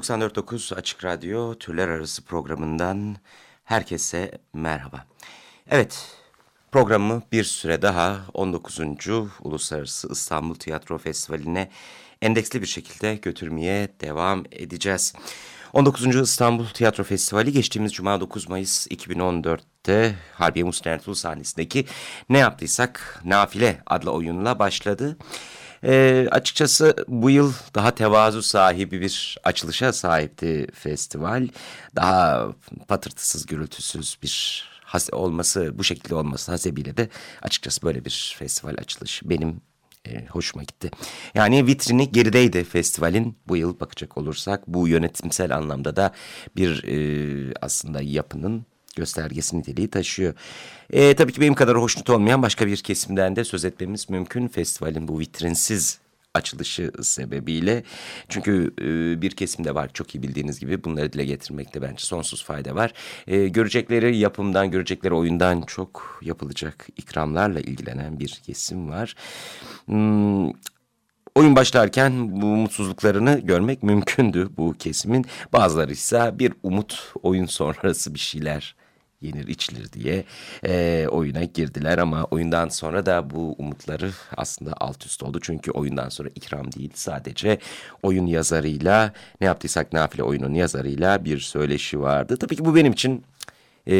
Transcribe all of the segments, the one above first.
94.9 Açık Radyo Türler Arası programından herkese merhaba. Evet, programı bir süre daha 19. Uluslararası İstanbul Tiyatro Festivali'ne endeksli bir şekilde götürmeye devam edeceğiz. 19. İstanbul Tiyatro Festivali geçtiğimiz Cuma 9 Mayıs 2014'te Harbiye Muhsin Ertuğrul sahnesindeki Ne Yaptıysak Nafile adlı oyunla başladı. E, açıkçası bu yıl daha tevazu sahibi bir açılışa sahipti festival. Daha patırtısız, gürültüsüz bir olması, bu şekilde olması hasebiyle de açıkçası böyle bir festival açılışı benim e, hoşuma gitti. Yani vitrini gerideydi festivalin bu yıl bakacak olursak. Bu yönetimsel anlamda da bir e, aslında yapının göstergesi niteliği taşıyor. E, tabii ki benim kadar hoşnut olmayan başka bir kesimden de söz etmemiz mümkün. Festivalin bu vitrinsiz açılışı sebebiyle. Çünkü e, bir kesimde var çok iyi bildiğiniz gibi bunları dile getirmekte bence sonsuz fayda var. E, görecekleri yapımdan, görecekleri oyundan çok yapılacak ikramlarla ilgilenen bir kesim var. Hmm, Oyun başlarken bu mutsuzluklarını görmek mümkündü bu kesimin. Bazıları ise bir umut oyun sonrası bir şeyler yenir içilir diye e, oyuna girdiler ama oyundan sonra da bu umutları aslında alt üst oldu. Çünkü oyundan sonra ikram değil sadece oyun yazarıyla ne yaptıysak nafile oyunun yazarıyla bir söyleşi vardı. Tabii ki bu benim için e,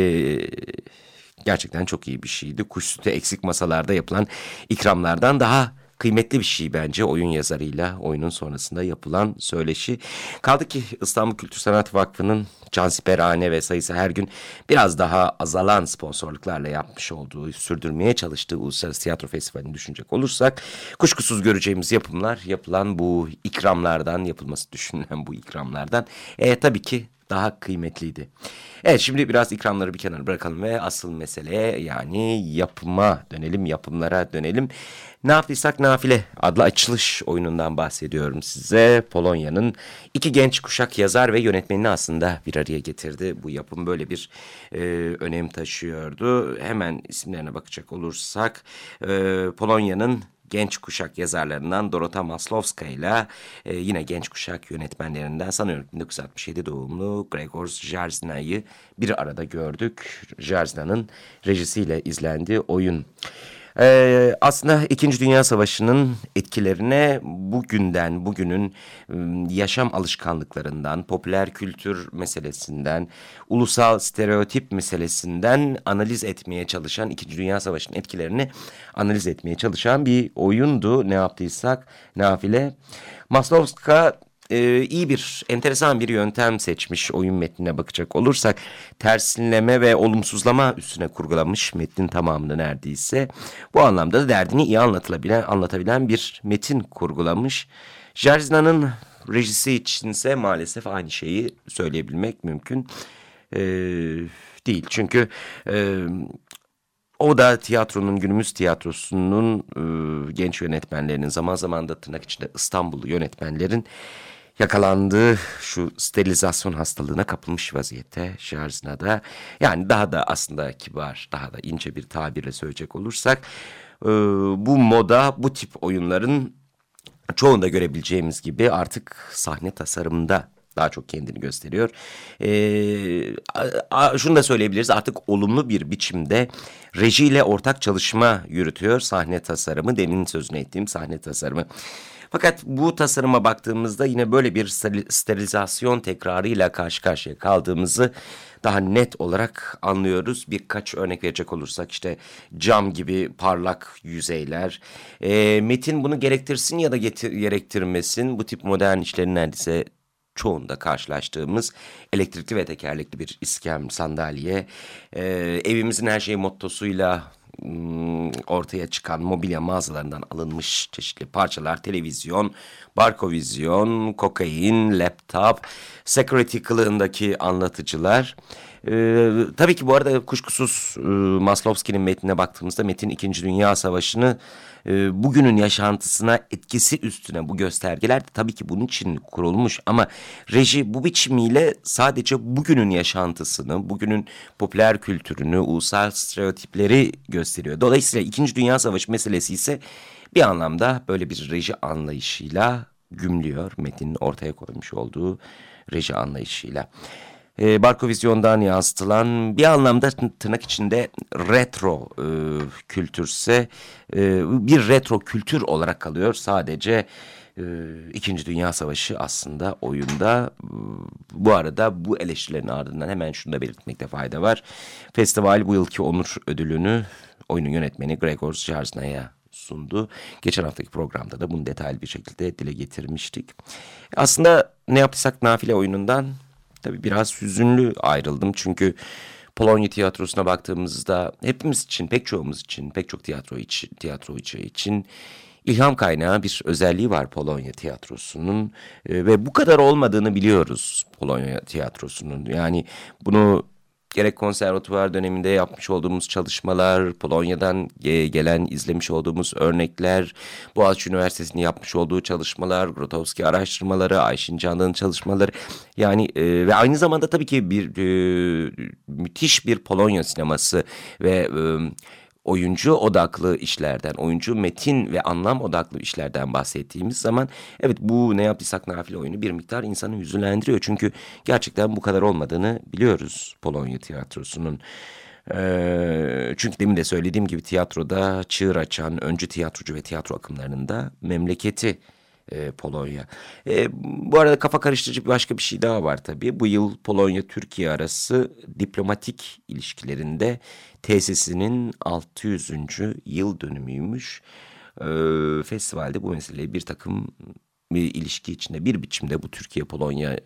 gerçekten çok iyi bir şeydi. Kuş sütü eksik masalarda yapılan ikramlardan daha kıymetli bir şey bence oyun yazarıyla oyunun sonrasında yapılan söyleşi. Kaldı ki İstanbul Kültür Sanat Vakfı'nın cansiperhane ve sayısı her gün biraz daha azalan sponsorluklarla yapmış olduğu, sürdürmeye çalıştığı Uluslararası Tiyatro Festivali'ni düşünecek olursak kuşkusuz göreceğimiz yapımlar yapılan bu ikramlardan, yapılması düşünülen bu ikramlardan e, tabii ki daha kıymetliydi. Evet şimdi biraz ikramları bir kenara bırakalım ve asıl meseleye yani yapıma dönelim, yapımlara dönelim. Ne nafile adlı açılış oyunundan bahsediyorum size. Polonya'nın iki genç kuşak yazar ve yönetmenini aslında bir araya getirdi. Bu yapım böyle bir e, önem taşıyordu. Hemen isimlerine bakacak olursak e, Polonya'nın genç kuşak yazarlarından Dorota Maslowska ile e, yine genç kuşak yönetmenlerinden sanıyorum 1967 doğumlu Gregor Jarzina'yı bir arada gördük. Jarzina'nın rejisiyle izlendi oyun. Ee, aslında İkinci Dünya Savaşı'nın etkilerine bugünden, bugünün ıı, yaşam alışkanlıklarından, popüler kültür meselesinden, ulusal stereotip meselesinden analiz etmeye çalışan, İkinci Dünya Savaşı'nın etkilerini analiz etmeye çalışan bir oyundu. Ne yaptıysak nafile. Maslowska e, iyi bir, enteresan bir yöntem seçmiş oyun metnine bakacak olursak. Tersinleme ve olumsuzlama üstüne kurgulamış metnin tamamını neredeyse. Bu anlamda da derdini iyi anlatılabilen, anlatabilen bir metin kurgulamış. Jarzina'nın rejisi içinse maalesef aynı şeyi söyleyebilmek mümkün e, değil. Çünkü... E, o da tiyatronun, günümüz tiyatrosunun e, genç yönetmenlerinin, zaman zaman da tırnak içinde İstanbullu yönetmenlerin yakalandığı şu sterilizasyon hastalığına kapılmış vaziyette Jarzina'da. Yani daha da aslında kibar, daha da ince bir tabirle söyleyecek olursak e, bu moda, bu tip oyunların çoğunda görebileceğimiz gibi artık sahne tasarımında daha çok kendini gösteriyor. Ee, şunu da söyleyebiliriz artık olumlu bir biçimde rejiyle ortak çalışma yürütüyor sahne tasarımı. Demin sözünü ettiğim sahne tasarımı. Fakat bu tasarıma baktığımızda yine böyle bir sterilizasyon tekrarıyla karşı karşıya kaldığımızı daha net olarak anlıyoruz. Birkaç örnek verecek olursak işte cam gibi parlak yüzeyler. E, metin bunu gerektirsin ya da getir, gerektirmesin. Bu tip modern işlerin neredeyse çoğunda karşılaştığımız elektrikli ve tekerlekli bir iskem, sandalye, e, evimizin her şeyi mottosuyla ortaya çıkan mobilya mağazalarından alınmış çeşitli parçalar, televizyon, barkovizyon, kokain, laptop, security kılığındaki anlatıcılar... Ee, tabii ki bu arada kuşkusuz e, Maslowski'nin metnine baktığımızda Metin 2. Dünya Savaşı'nı e, bugünün yaşantısına etkisi üstüne bu göstergeler de tabii ki bunun için kurulmuş. Ama reji bu biçimiyle sadece bugünün yaşantısını, bugünün popüler kültürünü, ulusal stereotipleri gösteriyor. Dolayısıyla İkinci Dünya Savaşı meselesi ise bir anlamda böyle bir reji anlayışıyla gümlüyor. Metin'in ortaya koymuş olduğu reji anlayışıyla e, Barkovizyon'dan yansıtılan bir anlamda tırnak içinde retro e, kültürse e, bir retro kültür olarak kalıyor. Sadece e, İkinci Dünya Savaşı aslında oyunda. Bu arada bu eleştirilerin ardından hemen şunu da belirtmekte fayda var. Festival bu yılki onur ödülünü oyunun yönetmeni Gregor Jarsna'ya sundu. Geçen haftaki programda da bunu detaylı bir şekilde dile getirmiştik. Aslında ne yapsak nafile oyunundan tabii biraz hüzünlü ayrıldım. Çünkü Polonya tiyatrosuna baktığımızda hepimiz için, pek çoğumuz için, pek çok tiyatro için, tiyatrocu için ilham kaynağı bir özelliği var Polonya tiyatrosunun. E, ve bu kadar olmadığını biliyoruz Polonya tiyatrosunun. Yani bunu gerek konservatuvar döneminde yapmış olduğumuz çalışmalar, Polonya'dan gelen izlemiş olduğumuz örnekler, Boğaziçi Üniversitesi'nin yapmış olduğu çalışmalar, Grotowski araştırmaları, Ayşin Canlı'nın çalışmaları. Yani e, ve aynı zamanda tabii ki bir e, müthiş bir Polonya sineması ve e, oyuncu odaklı işlerden, oyuncu metin ve anlam odaklı işlerden bahsettiğimiz zaman evet bu ne yaptıysak nafile oyunu bir miktar insanı hüzünlendiriyor. Çünkü gerçekten bu kadar olmadığını biliyoruz Polonya tiyatrosunun. Ee, çünkü demin de söylediğim gibi tiyatroda çığır açan öncü tiyatrocu ve tiyatro akımlarında memleketi e, Polonya. E, bu arada kafa karıştırıcı başka bir şey daha var tabii. Bu yıl Polonya-Türkiye arası diplomatik ilişkilerinde tesisinin 600. yıl dönümüymüş. E, festivalde bu meseleyi bir takım bir ilişki içinde bir biçimde bu Türkiye-Polonya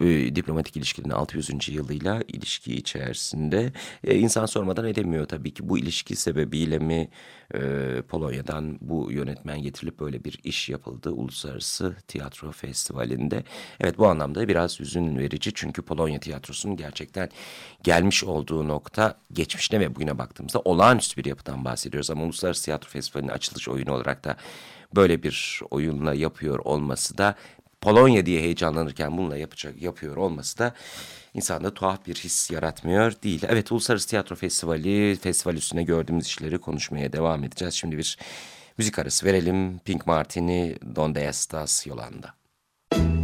e, diplomatik ilişkinin 600. yılıyla ilişki içerisinde e, insan sormadan edemiyor tabii ki bu ilişki sebebiyle mi e, Polonya'dan bu yönetmen getirilip böyle bir iş yapıldı Uluslararası Tiyatro Festivali'nde. Evet bu anlamda biraz üzün verici çünkü Polonya tiyatrosunun gerçekten gelmiş olduğu nokta geçmişte ve bugüne baktığımızda olağanüstü bir yapıdan bahsediyoruz ama Uluslararası Tiyatro Festivali'nin açılış oyunu olarak da böyle bir oyunla yapıyor olması da Polonya diye heyecanlanırken bununla yapacak yapıyor olması da insanda tuhaf bir his yaratmıyor değil. Evet Uluslararası Tiyatro Festivali, festival üstüne gördüğümüz işleri konuşmaya devam edeceğiz. Şimdi bir müzik arası verelim. Pink Martini, Donde Estas Yolanda. estás,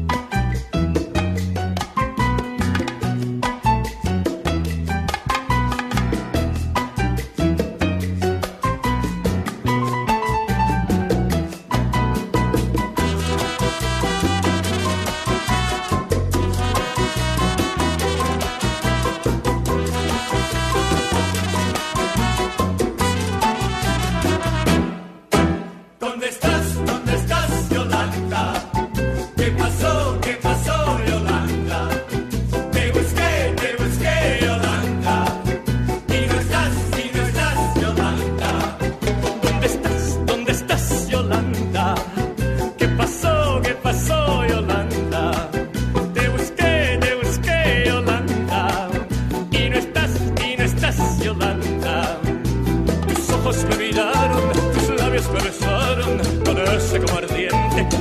sus labios me besaron, con ese como ardiente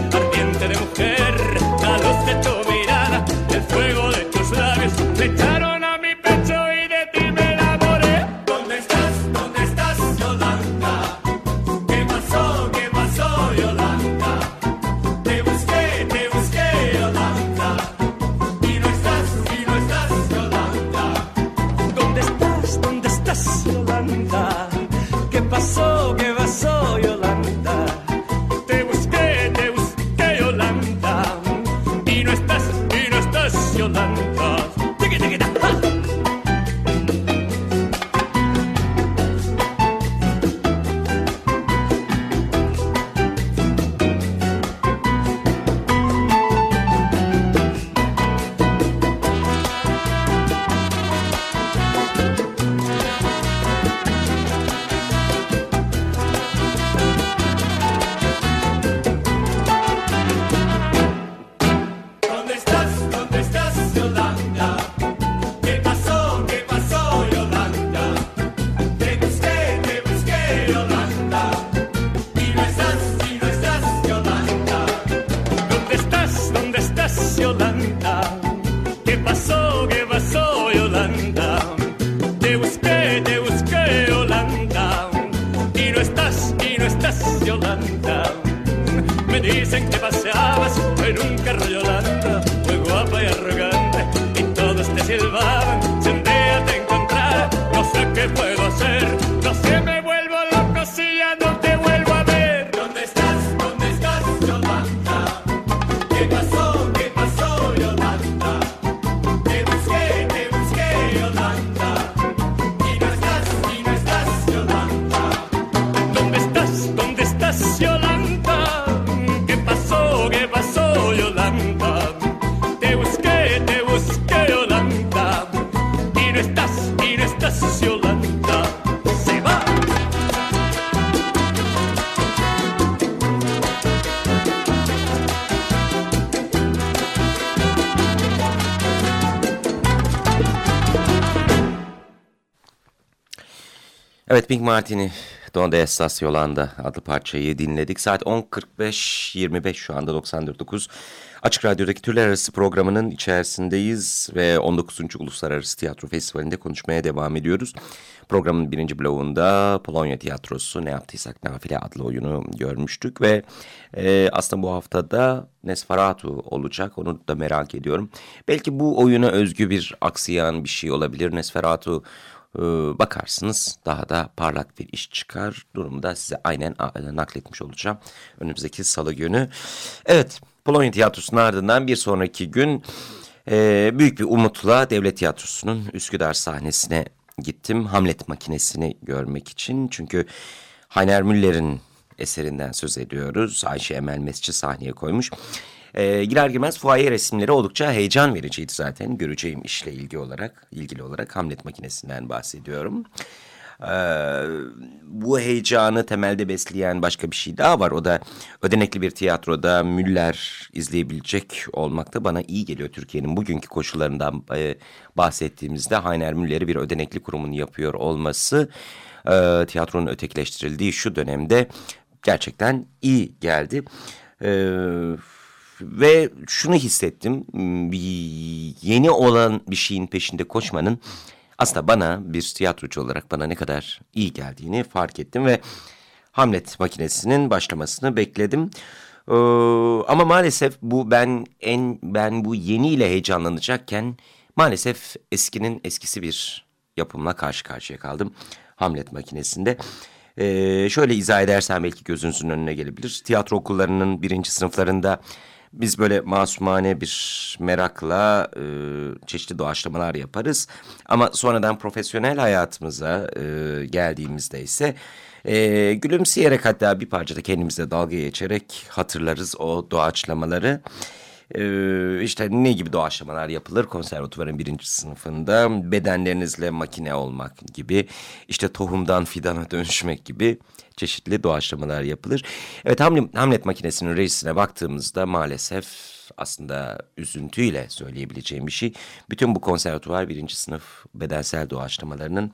Yolanda? ¿Qué pasó? ¿Qué pasó, Yolanda? Te busqué, te busqué, Yolanda. Y no estás, y no estás, Yolanda. Me dicen que Pink Martini Donde Estas Yolanda adlı parçayı dinledik. Saat 10.45-25 şu anda 94.9 Açık Radyo'daki Türler Arası programının içerisindeyiz ve 19. Uluslararası Tiyatro Festivali'nde konuşmaya devam ediyoruz. Programın birinci bloğunda Polonya Tiyatrosu Ne Yaptıysak Nafile adlı oyunu görmüştük ve e, aslında bu haftada Nesferatu olacak onu da merak ediyorum. Belki bu oyuna özgü bir aksiyan bir şey olabilir. Nesferatu bakarsınız daha da parlak bir iş çıkar. Durumda size aynen nakletmiş olacağım önümüzdeki salı günü. Evet Polonya Tiyatrosu'nun ardından bir sonraki gün e, büyük bir umutla Devlet Tiyatrosu'nun Üsküdar sahnesine gittim. Hamlet makinesini görmek için çünkü Heiner Müller'in eserinden söz ediyoruz. Ayşe Emel Mesci sahneye koymuş. Ee, girer girmez fuaye resimleri oldukça heyecan vericiydi zaten. Göreceğim işle ilgili olarak, ilgili olarak Hamlet makinesinden bahsediyorum. Ee, bu heyecanı temelde besleyen başka bir şey daha var. O da ödenekli bir tiyatroda Müller izleyebilecek olmakta bana iyi geliyor. Türkiye'nin bugünkü koşullarından e, bahsettiğimizde Heiner Müller'i bir ödenekli kurumun yapıyor olması e, tiyatronun ötekileştirildiği şu dönemde gerçekten iyi geldi. Evet ve şunu hissettim bir yeni olan bir şeyin peşinde koşmanın aslında bana bir tiyatrocu olarak bana ne kadar iyi geldiğini fark ettim ve Hamlet makinesinin başlamasını bekledim. Ee, ama maalesef bu ben en ben bu yeniyle heyecanlanacakken maalesef eskinin eskisi bir yapımla karşı karşıya kaldım Hamlet makinesinde. Ee, şöyle izah edersem belki gözünüzün önüne gelebilir. Tiyatro okullarının birinci sınıflarında biz böyle masumane bir merakla e, çeşitli doğaçlamalar yaparız. Ama sonradan profesyonel hayatımıza e, geldiğimizde ise e, gülümseyerek hatta bir parçada kendimize dalga geçerek hatırlarız o doğaçlamaları. Ee, işte ne gibi doğaçlamalar yapılır konservatuvarın birinci sınıfında bedenlerinizle makine olmak gibi işte tohumdan fidana dönüşmek gibi çeşitli doğaçlamalar yapılır. Evet Hamlet, makinesinin rejisine baktığımızda maalesef aslında üzüntüyle söyleyebileceğim bir şey. Bütün bu konservatuvar birinci sınıf bedensel doğaçlamalarının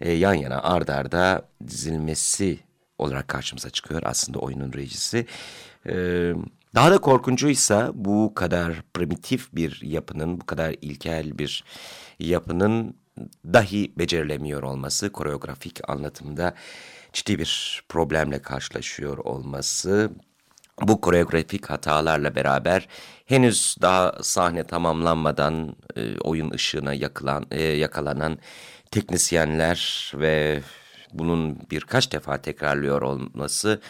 e, yan yana ard arda dizilmesi olarak karşımıza çıkıyor aslında oyunun rejisi. Evet. Daha da korkuncuysa bu kadar primitif bir yapının, bu kadar ilkel bir yapının dahi becerilemiyor olması, koreografik anlatımda ciddi bir problemle karşılaşıyor olması, bu koreografik hatalarla beraber henüz daha sahne tamamlanmadan e, oyun ışığına yakılan, e, yakalanan teknisyenler ve bunun birkaç defa tekrarlıyor olması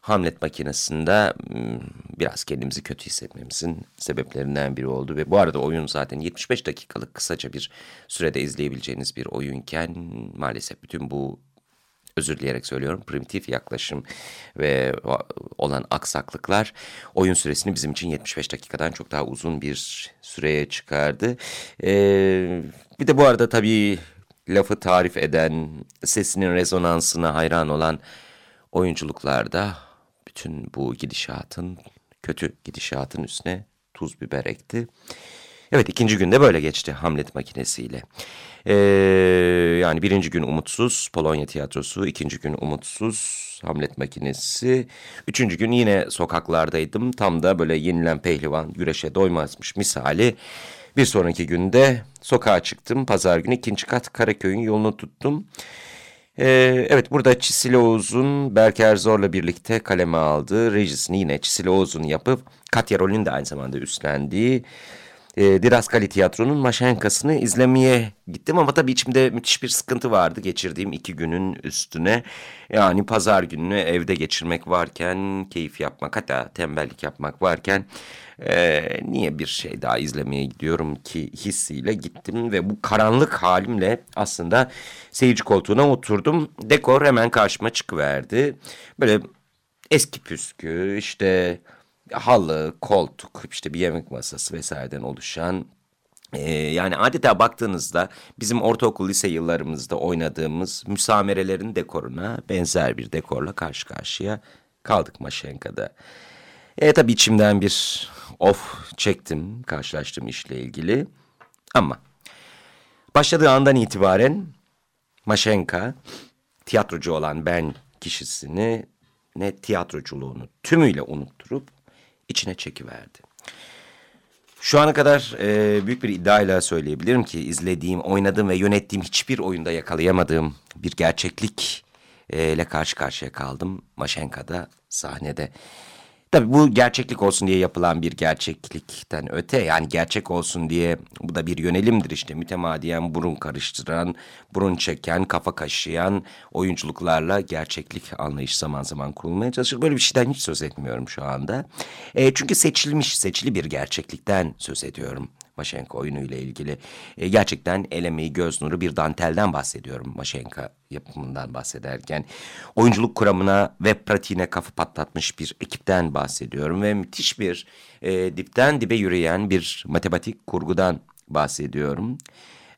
Hamlet makinesinde biraz kendimizi kötü hissetmemizin sebeplerinden biri oldu. Ve bu arada oyun zaten 75 dakikalık kısaca bir sürede izleyebileceğiniz bir oyunken maalesef bütün bu özür dileyerek söylüyorum primitif yaklaşım ve olan aksaklıklar oyun süresini bizim için 75 dakikadan çok daha uzun bir süreye çıkardı. Ee, bir de bu arada tabii lafı tarif eden, sesinin rezonansına hayran olan oyunculuklarda bütün bu gidişatın, kötü gidişatın üstüne tuz biber ekti. Evet ikinci günde böyle geçti Hamlet makinesiyle. Ee, yani birinci gün umutsuz Polonya tiyatrosu, ikinci gün umutsuz Hamlet makinesi. Üçüncü gün yine sokaklardaydım. Tam da böyle yenilen pehlivan güreşe doymazmış misali. Bir sonraki günde sokağa çıktım. Pazar günü ikinci kat Karaköy'ün yolunu tuttum. Ee, evet burada Çisil Oğuz'un Berker Zor'la birlikte kaleme aldığı rejisini yine Çisil Oğuz'un yapıp Katya rolünü de aynı zamanda üstlendiği e, Diraskali Tiyatro'nun Maşenkası'nı izlemeye gittim ama tabii içimde müthiş bir sıkıntı vardı geçirdiğim iki günün üstüne. Yani pazar gününü evde geçirmek varken, keyif yapmak hatta tembellik yapmak varken e, niye bir şey daha izlemeye gidiyorum ki hissiyle gittim ve bu karanlık halimle aslında seyirci koltuğuna oturdum. Dekor hemen karşıma çıkıverdi. Böyle eski püskü işte halı, koltuk, işte bir yemek masası vesaireden oluşan ee, yani adeta baktığınızda bizim ortaokul lise yıllarımızda oynadığımız müsamerelerin dekoruna benzer bir dekorla karşı karşıya kaldık Maşenka'da. E tabii içimden bir of çektim karşılaştığım işle ilgili ama başladığı andan itibaren Maşenka tiyatrocu olan ben kişisini ne tiyatroculuğunu tümüyle unutturup içine çekiverdi. Şu ana kadar e, büyük bir iddiayla söyleyebilirim ki izlediğim, oynadığım ve yönettiğim hiçbir oyunda yakalayamadığım bir gerçeklik ile karşı karşıya kaldım. Maşenka'da sahnede. Tabii bu gerçeklik olsun diye yapılan bir gerçeklikten öte yani gerçek olsun diye bu da bir yönelimdir işte mütemadiyen burun karıştıran, burun çeken, kafa kaşıyan oyunculuklarla gerçeklik anlayış zaman zaman kurulmaya çalışır. Böyle bir şeyden hiç söz etmiyorum şu anda. E, çünkü seçilmiş, seçili bir gerçeklikten söz ediyorum. Maşenka oyunuyla ilgili. E, gerçekten el emeği, göz nuru bir dantelden bahsediyorum Maşenka yapımından bahsederken. Oyunculuk kuramına ve pratiğine kafa patlatmış bir ekipten bahsediyorum. Ve müthiş bir e, dipten dibe yürüyen bir matematik kurgudan bahsediyorum.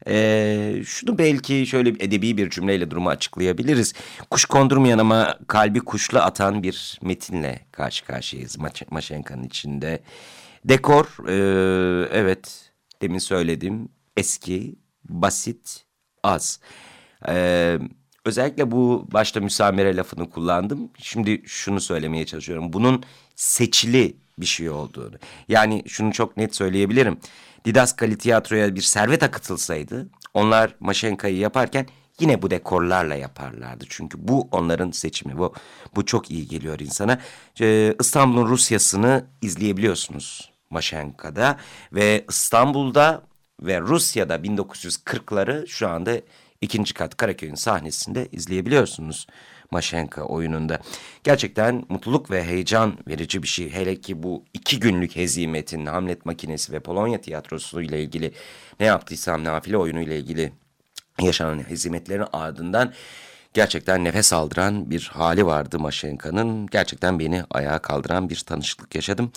Ee, şunu belki şöyle edebi bir cümleyle durumu açıklayabiliriz. Kuş kondurmayan ama kalbi kuşla atan bir metinle karşı karşıyayız Maşenka'nın içinde. Dekor, e, evet demin söyledim eski, basit, az. Ee, özellikle bu başta müsamere lafını kullandım. Şimdi şunu söylemeye çalışıyorum. Bunun seçili bir şey olduğunu. Yani şunu çok net söyleyebilirim. Didaskali tiyatroya bir servet akıtılsaydı onlar Maşenka'yı yaparken yine bu dekorlarla yaparlardı. Çünkü bu onların seçimi. Bu, bu çok iyi geliyor insana. Ee, İstanbul'un Rusyasını izleyebiliyorsunuz. Maşenka'da ve İstanbul'da ve Rusya'da 1940'ları şu anda ikinci kat Karaköy'ün sahnesinde izleyebiliyorsunuz. Maşenka oyununda. Gerçekten mutluluk ve heyecan verici bir şey. Hele ki bu iki günlük hezimetin Hamlet makinesi ve Polonya tiyatrosu ile ilgili ne yaptıysam nafile oyunu ile ilgili yaşanan hezimetlerin ardından gerçekten nefes aldıran bir hali vardı Maşenka'nın. Gerçekten beni ayağa kaldıran bir tanışıklık yaşadım.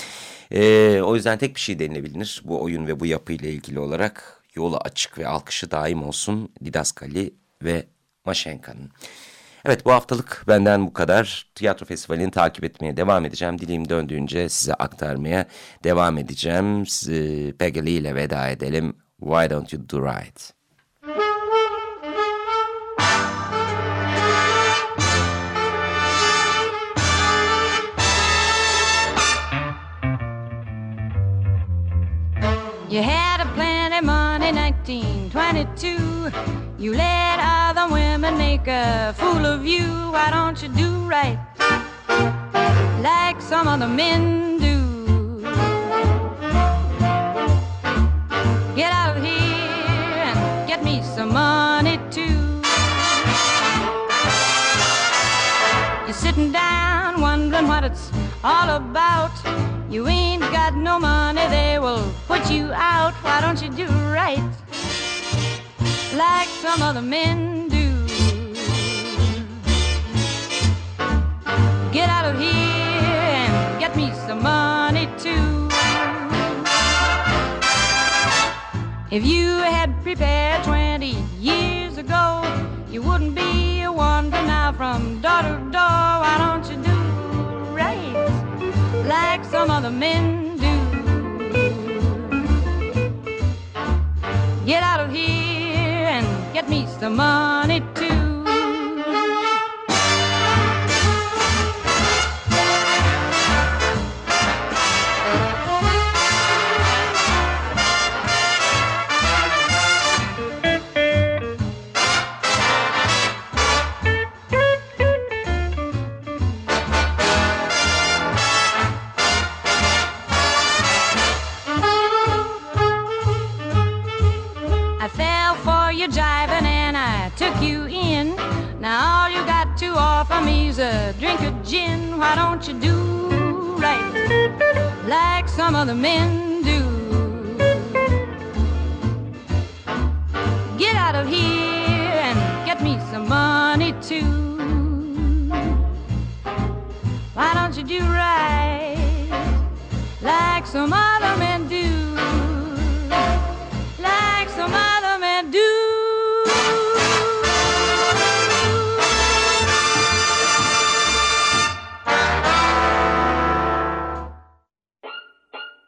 Ee, o yüzden tek bir şey denilebilir bu oyun ve bu yapı ile ilgili olarak yolu açık ve alkışı daim olsun Didaskali ve Maşenka'nın. Evet bu haftalık benden bu kadar. Tiyatro festivalini takip etmeye devam edeceğim. Dilim döndüğünce size aktarmaya devam edeceğim. Lee ile veda edelim. Why don't you do right? You had a plenty money, 1922. You let other women make a fool of you. Why don't you do right like some other men do? Get out of here and get me some money too. You're sitting down wondering what it's all about. You ain't got no money, they will put you out. Why don't you do right like some other men do? Get out of here and get me some money too. If you had prepared 20 years ago, you wouldn't be wandering now from door to door. Why don't you some other men do. Get out of here and get me some money. Your jiving and I took you in. Now all you got to offer me's a drink of gin. Why don't you do right like some other men do? Get out of here and get me some money too. Why don't you do right like some other men